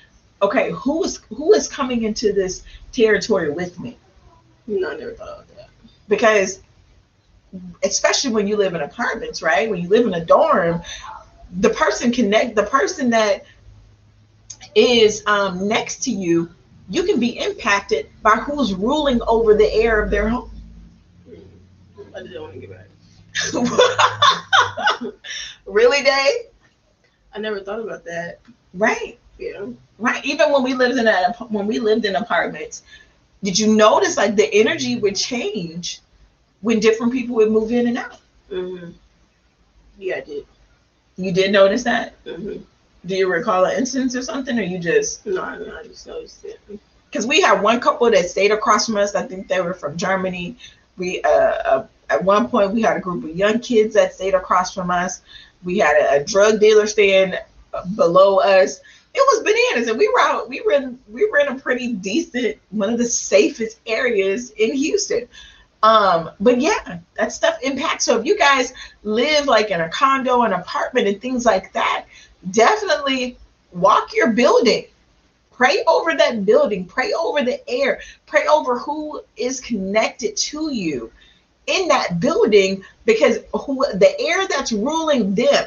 okay, who is who is coming into this territory with me? No, I never thought of that. because especially when you live in apartments right when you live in a dorm the person connect the person that is um, next to you you can be impacted by who's ruling over the air of their home I just don't want to get back. really dave I never thought about that. right Yeah. right even when we lived in that when we lived in apartments did you notice like the energy would change when different people would move in and out hmm Yeah, I did. you did notice that hmm do you recall an instance or something or you just No, I, I just noticed it. because we had one couple that stayed across from us. I think they were from Germany. We uh, uh, at one point we had a group of young kids that stayed across from us. We had a, a drug dealer staying below us. It was bananas, and we were out. We were in we were in a pretty decent, one of the safest areas in Houston. Um, but yeah, that stuff impacts. So if you guys live like in a condo, an apartment, and things like that, definitely walk your building. Pray over that building. Pray over the air. Pray over who is connected to you in that building because who the air that's ruling them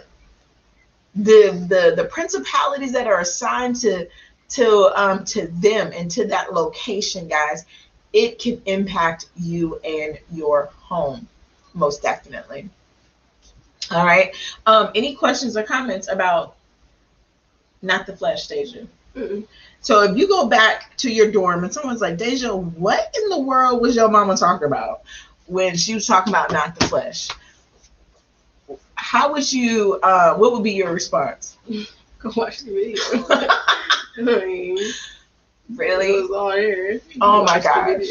the the the principalities that are assigned to to um to them and to that location guys it can impact you and your home most definitely. All right. Um any questions or comments about not the flesh station Mm-mm. So if you go back to your dorm and someone's like, Deja, what in the world was your mama talking about when she was talking about not the flesh? How would you? Uh, what would be your response? Go watch the video. I mean, it Really? was all there. Oh my gosh.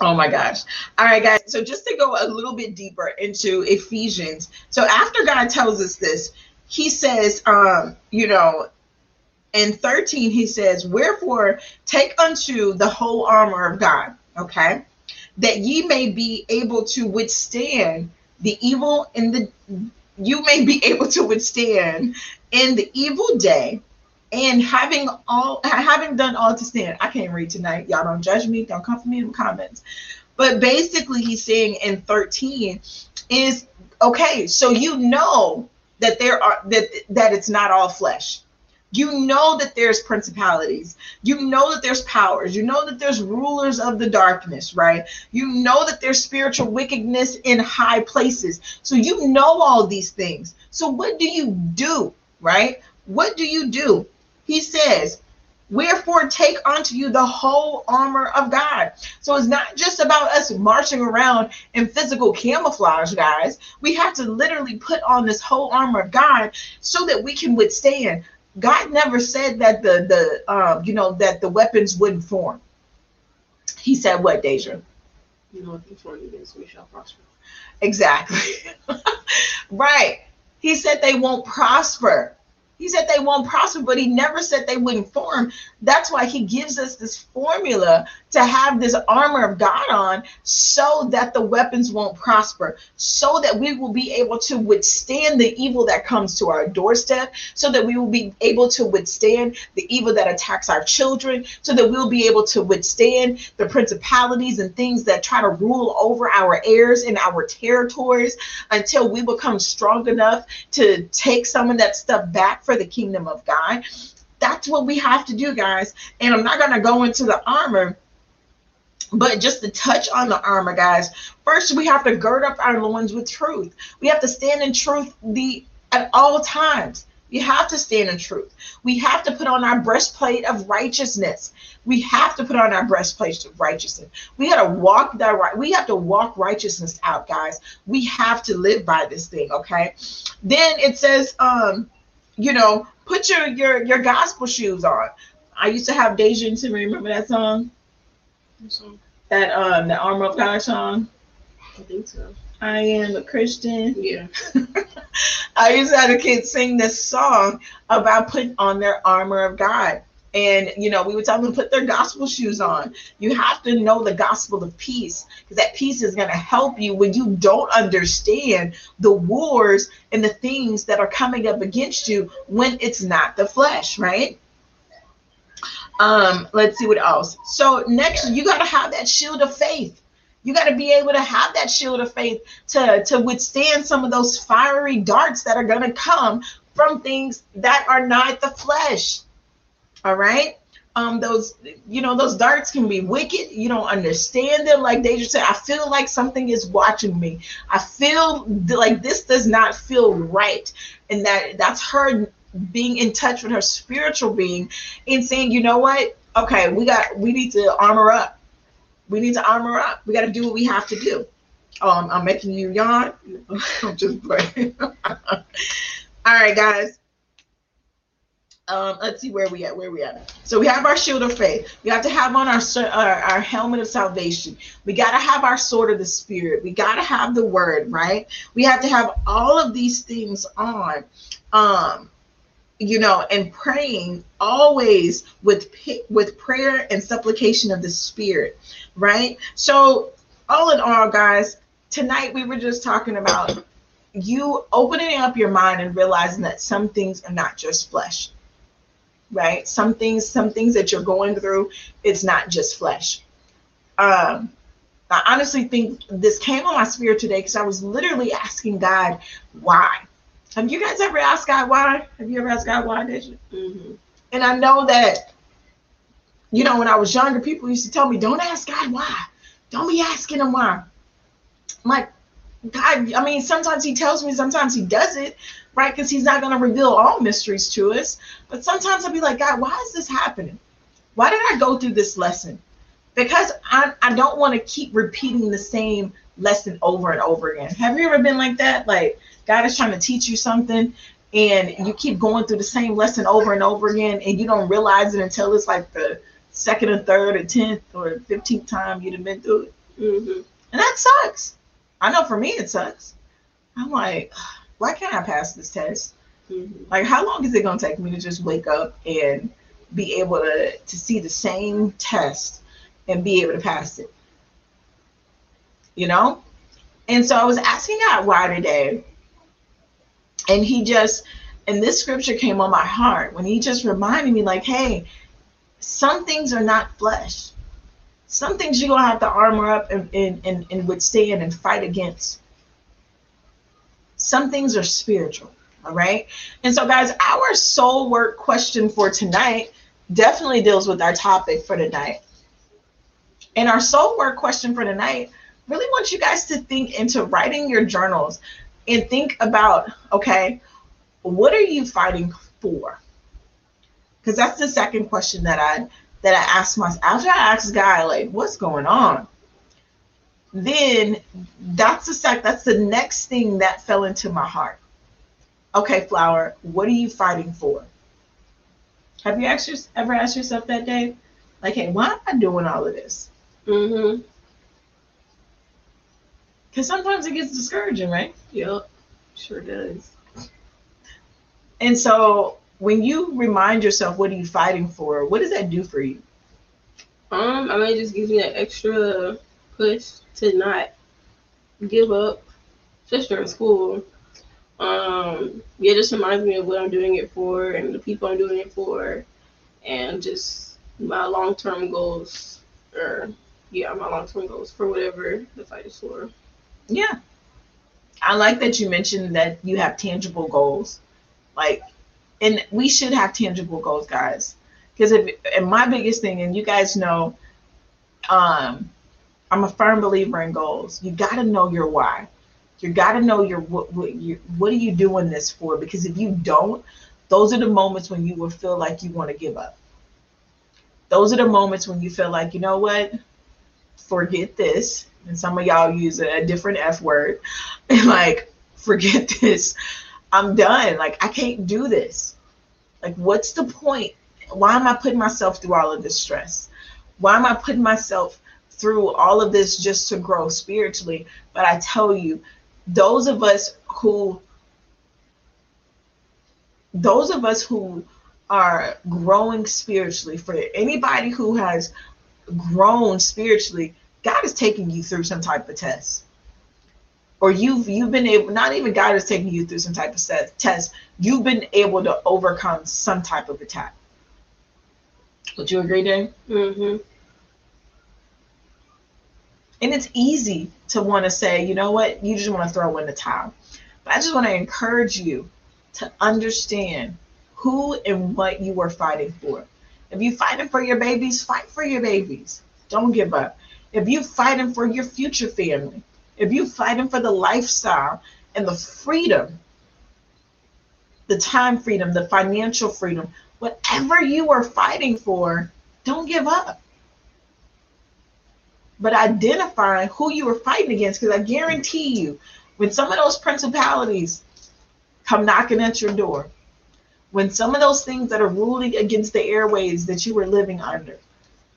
Oh my gosh. All right, guys. So just to go a little bit deeper into Ephesians. So after God tells us this, he says, um, you know, in 13, he says, Wherefore take unto the whole armor of God, okay, that ye may be able to withstand the evil in the you may be able to withstand in the evil day and having all having done all to stand. I can't read tonight. Y'all don't judge me. Don't come for me in the comments. But basically he's saying in 13 is okay so you know that there are that that it's not all flesh. You know that there's principalities. You know that there's powers. You know that there's rulers of the darkness right? You know that there's spiritual wickedness in high places. So you know all these things. So what do you do right? What do you do? He says wherefore take unto you the whole armor of god so it's not just about us marching around in physical camouflage guys we have to literally put on this whole armor of god so that we can withstand god never said that the the um you know that the weapons wouldn't form he said what deja You know, if formed against me shall prosper. Exactly. right. He said they won't prosper. He said they won't prosper, but he never said they wouldn't form. That's why he gives us this formula to have this armor of God on so that the weapons won't prosper, so that we will be able to withstand the evil that comes to our doorstep, so that we will be able to withstand the evil that attacks our children, so that we'll be able to withstand the principalities and things that try to rule over our airs and our territories until we become strong enough to take some of that stuff back for the kingdom of God. That's what we have to do, guys. And I'm not going to go into the armor, but just to touch on the armor, guys. First, we have to gird up our loins with truth. We have to stand in truth the at all times. You have to stand in truth. We have to put on our breastplate of righteousness. We have to put on our breastplate of righteousness. We got to walk that right. We have to walk righteousness out, guys. We have to live by this thing, okay? Then it says, um, you know, put your your your gospel shoes on. I used to have Deja Timmy. Remember that song? So, That um the Armor of God song. I think so. I am a Christian. Yeah. I used to have the kids sing this song about putting on their armor of God. And you know, we would tell them to put their gospel shoes on. You have to know the gospel of peace because that peace is going to help you when you don't understand the wars and the things that are coming up against you when it's not the flesh, right? Um, let's see what else. So next, you got to have that shield of faith. You got to be able to have that shield of faith to to withstand some of those fiery darts that are going to come from things that are not the flesh. All right. Um, those, you know, those darts can be wicked. You don't understand them. Like Deja said, I feel like something is watching me. I feel like this does not feel right. And that that's her being in touch with her spiritual being and saying, you know what? Okay, we got we need to armor up. We need to armor up. We got to do what we have to do. Um, I'm making you yawn. I'm just playing. All right, guys. Um, let's see where we at. Where we at? So we have our shield of faith. We have to have on our our, our helmet of salvation. We got to have our sword of the spirit. We got to have the word, right? We have to have all of these things on. Um, you know, and praying always with with prayer and supplication of the spirit, right? So all in all, guys, tonight we were just talking about you opening up your mind and realizing that some things are not just flesh right? Some things some things that you're going through it's not just flesh. Um i honestly think this came on my spirit today because i was literally asking god why have you guys ever asked god why have you ever asked god why did you Mm-hmm. and i know that you know when i was younger people used to tell me don't ask god why don't be asking him why i'm like God, I mean, sometimes he tells me, sometimes he doesn't, right? Because he's not going to reveal all mysteries to us. But sometimes I'll be like, God, why is this happening? Why did I go through this lesson? Because I, I don't want to keep repeating the same lesson over and over again. Have you ever been like that? Like God is trying to teach you something and you keep going through the same lesson over and over again and you don't realize it until it's like the second or third or tenth or fifteenth time you'd have been through it. Mm-hmm. And that sucks. I know for me it sucks. I'm like, why can't I pass this test? Mm-hmm. Like, how long is it gonna take me to just wake up and be able to to see the same test and be able to pass it? You know? And so I was asking God why today. And he just, and this scripture came on my heart when he just reminded me, like, hey, some things are not flesh. Some things you're gonna have to armor up and, and, and, and withstand and fight against. Some things are spiritual. All right. And so, guys, our soul work question for tonight definitely deals with our topic for tonight. And our soul work question for tonight really want you guys to think into writing your journals and think about okay, what are you fighting for? Because that's the second question that I that I asked myself after I asked Guy, like, what's going on? Then that's the sec that's the next thing that fell into my heart. Okay, flower, what are you fighting for? Have you ever asked yourself that day? Like, hey, why am I doing all of this? Mm-hmm. Because sometimes it gets discouraging, right? Yep. Sure does. And so when you remind yourself, what are you fighting for? What does that do for you? Um, I mean, it just gives me that extra push to not give up, just during school. Um, yeah, it just reminds me of what I'm doing it for and the people I'm doing it for, and just my long term goals, or yeah, my long term goals for whatever the fight is for. Yeah. I like that you mentioned that you have tangible goals. Like, and we should have tangible goals, guys. Because if and my biggest thing, and you guys know, um, I'm a firm believer in goals. You got to know your why. You got to know your what what you what are you doing this for? Because if you don't, those are the moments when you will feel like you want to give up. Those are the moments when you feel like you know what, forget this. And some of y'all use a different F word, and like forget this. I'm done. Like I can't do this. Like what's the point? Why am I putting myself through all of this stress? Why am I putting myself through all of this just to grow spiritually? But I tell you, those of us who those of us who are growing spiritually for anybody who has grown spiritually god is taking you through some type of test or you've you've been able not even god is taking you through some type of set, test you've been able to overcome some type of attack would you agree dan Mm-hmm. And it's easy to want to say, you know what, you just want to throw in the towel. But I just want to encourage you to understand who and what you are fighting for. If you're fighting for your babies, fight for your babies. Don't give up. If you're fighting for your future family, if you're fighting for the lifestyle and the freedom, the time freedom, the financial freedom, whatever you are fighting for, don't give up but identify who you are fighting against. Because I guarantee you, when some of those principalities come knocking at your door, when some of those things that are ruling against the airways that you were living under,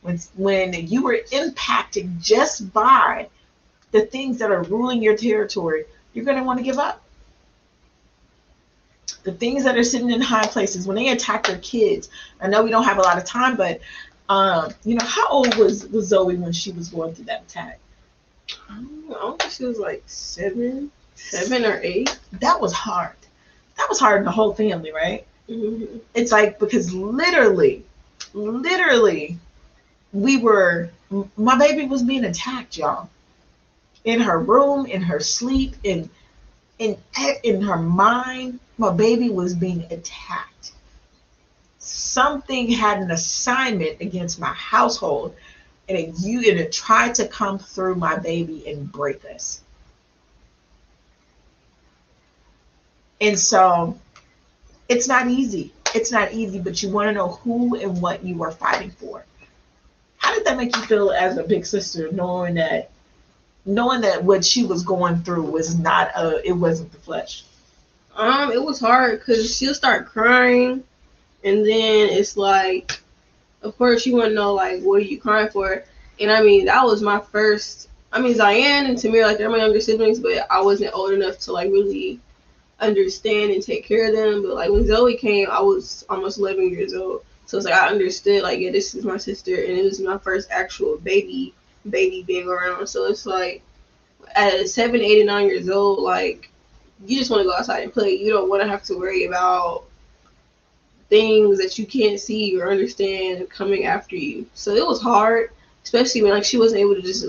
when, when you were impacted just by the things that are ruling your territory, you're going to want to give up. The things that are sitting in high places, when they attack their kids, I know we don't have a lot of time, but um, you know, how old was, was Zoe when she was going through that attack? I don't know. I don't think she was like seven, seven or eight. That was hard. That was hard on the whole family, right? Mm-hmm. It's like because literally, literally, we were my baby was being attacked, y'all. In her room, in her sleep, in in in her mind, my baby was being attacked. Something had an assignment against my household, and it you and it tried to come through my baby and break us. And so it's not easy. It's not easy, but you want to know who and what you are fighting for. How did that make you feel as a big sister, knowing that knowing that what she was going through was not a it wasn't the flesh? Um, it was hard because she'll start crying, and then it's like, of course, you want to know like, what are you crying for? And I mean, that was my first. I mean, Zion and Tamir, like they're my younger siblings, but I wasn't old enough to like really understand and take care of them. But like when Zoe came, I was almost 11 years old, so it's like I understood like, yeah, this is my sister, and it was my first actual baby, baby being around. So it's like at seven, eight, and nine years old, like you just want to go outside and play. You don't want to have to worry about things that you can't see or understand coming after you. So it was hard, especially when like she wasn't able to just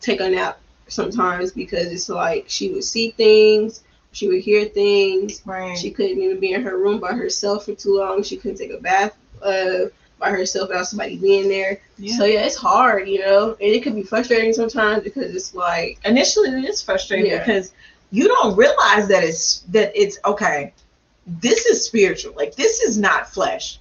take a nap sometimes because it's like she would see things, she would hear things. Right. She couldn't even be in her room by herself for too long. She couldn't take a bath uh, by herself without somebody being there. Yeah. So yeah, it's hard, you know, and it can be frustrating sometimes because it's like Initially, it is frustrating Yeah. because you don't realize that it's that it's okay. This is spiritual. Like this is not flesh.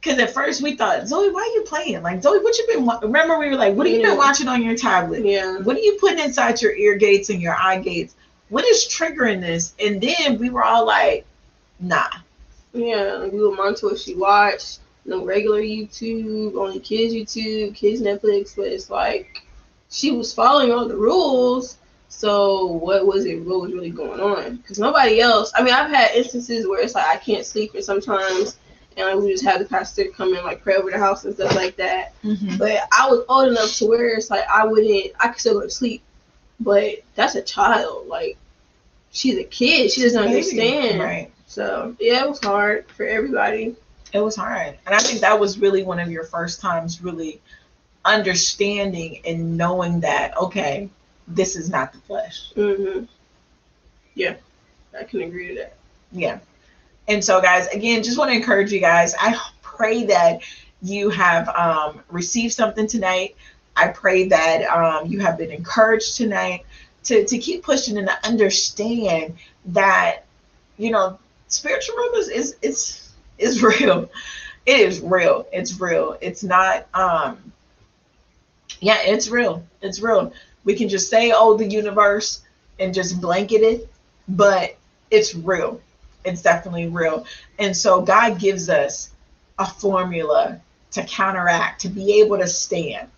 Because at first we thought, Zoe, why are you playing? Like Zoe, what you been? wa-" Remember, we were like, what have you Yeah. been watching on your tablet? yeah. What are you putting inside your ear gates and your eye gates? What is triggering this? And then we were all like, nah. Yeah, like we monitor what she watched. No regular YouTube, only kids YouTube, kids Netflix. But it's like she was following all the rules. So what was it? What was really going on? Because nobody else. I mean, I've had instances where it's like I can't sleep, and sometimes, and like, we just have the pastor come and like pray over the house and stuff like that. Mm-hmm. But I was old enough to where it's like I wouldn't. I could still go to sleep, but that's a child. Like she's a kid. She doesn't understand. Right. So yeah, it was hard for everybody. It was hard. And I think that was really one of your first times really understanding and knowing that, okay, this is not the flesh. hmm Yeah, I can agree to that. Yeah. And so, guys, again, just want to encourage you guys. I pray that you have um, received something tonight. I pray that um, you have been encouraged tonight to, to keep pushing and to understand that, you know, spiritual realm is, is, is, is real. It is real. It's real. It's not, um, yeah, it's real. It's real. We can just say, oh, the universe and just blanket it, but it's real it's definitely real. And so God gives us a formula to counteract, to be able to stand,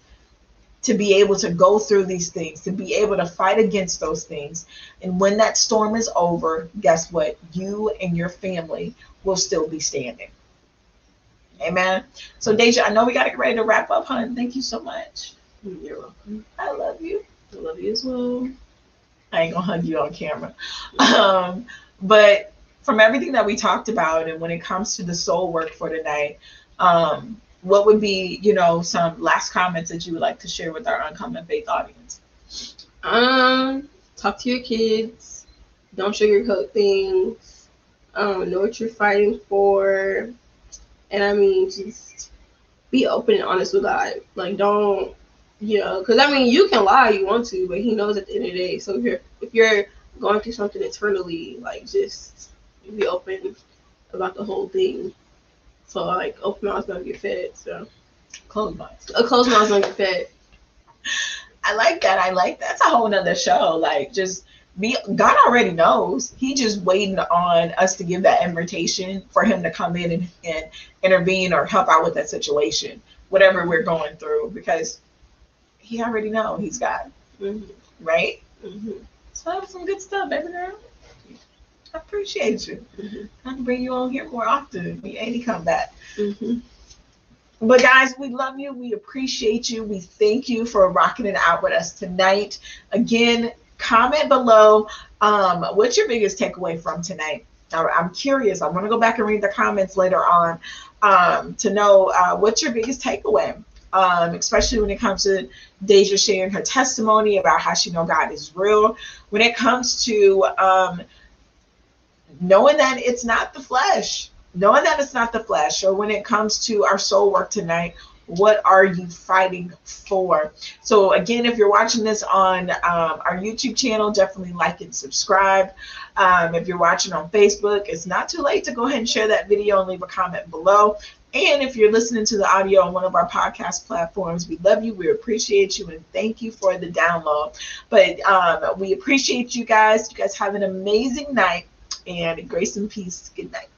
to be able to go through these things, to be able to fight against those things. And when that storm is over, guess what? You and your family will still be standing. Amen. So Deja, I know we got to get ready to wrap up, hon. Thank you so much. You're welcome. I love you. I love you as well. I ain't gonna hug you on camera. Um, but from everything that we talked about, and when it comes to the soul work for tonight, um, what would be, you know, some last comments that you would like to share with our uncommon faith audience? Um, talk to your kids. Don't sugarcoat things. Um, know what you're fighting for. And I mean, just be open and honest with God. Like, don't, you know, because I mean, you can lie you want to, but He knows at the end of the day. So if you're if you're going through something internally, like just be open about the whole thing. So like, open mouth's gonna get fed. So Close minds. a closed mouth's gonna get fed. I like that. I like that's a whole nother show. Like just be God already knows. He just waiting on us to give that invitation for him to come in and, and intervene or help out with that situation, whatever we're going through, because he already know he's God, hmm right? hmm So that was some good stuff, baby girl. I appreciate you. Mhm. I can bring you on here more often. We ain't he come back. hmm But guys, we love you. We appreciate you. We thank you for rocking it out with us tonight. Again, comment below. Um, what's your biggest takeaway from tonight? I'm curious. I want to go back and read the comments later on um, to know uh, what's your biggest takeaway. Um, especially when it comes to Deja sharing her testimony about how she know God is real. When it comes to um, knowing that it's not the flesh, knowing that it's not the flesh, or when it comes to our soul work tonight, What are you fighting for? So, again, if you're watching this on um, our YouTube channel, definitely like and subscribe. Um, if you're watching on Facebook, it's not too late to go ahead and share that video and leave a comment below. And if you're listening to the audio on one of our podcast platforms, we love you, we appreciate you, and thank you for the download. But um, we appreciate you guys. You guys have an amazing night and grace and peace. Good night.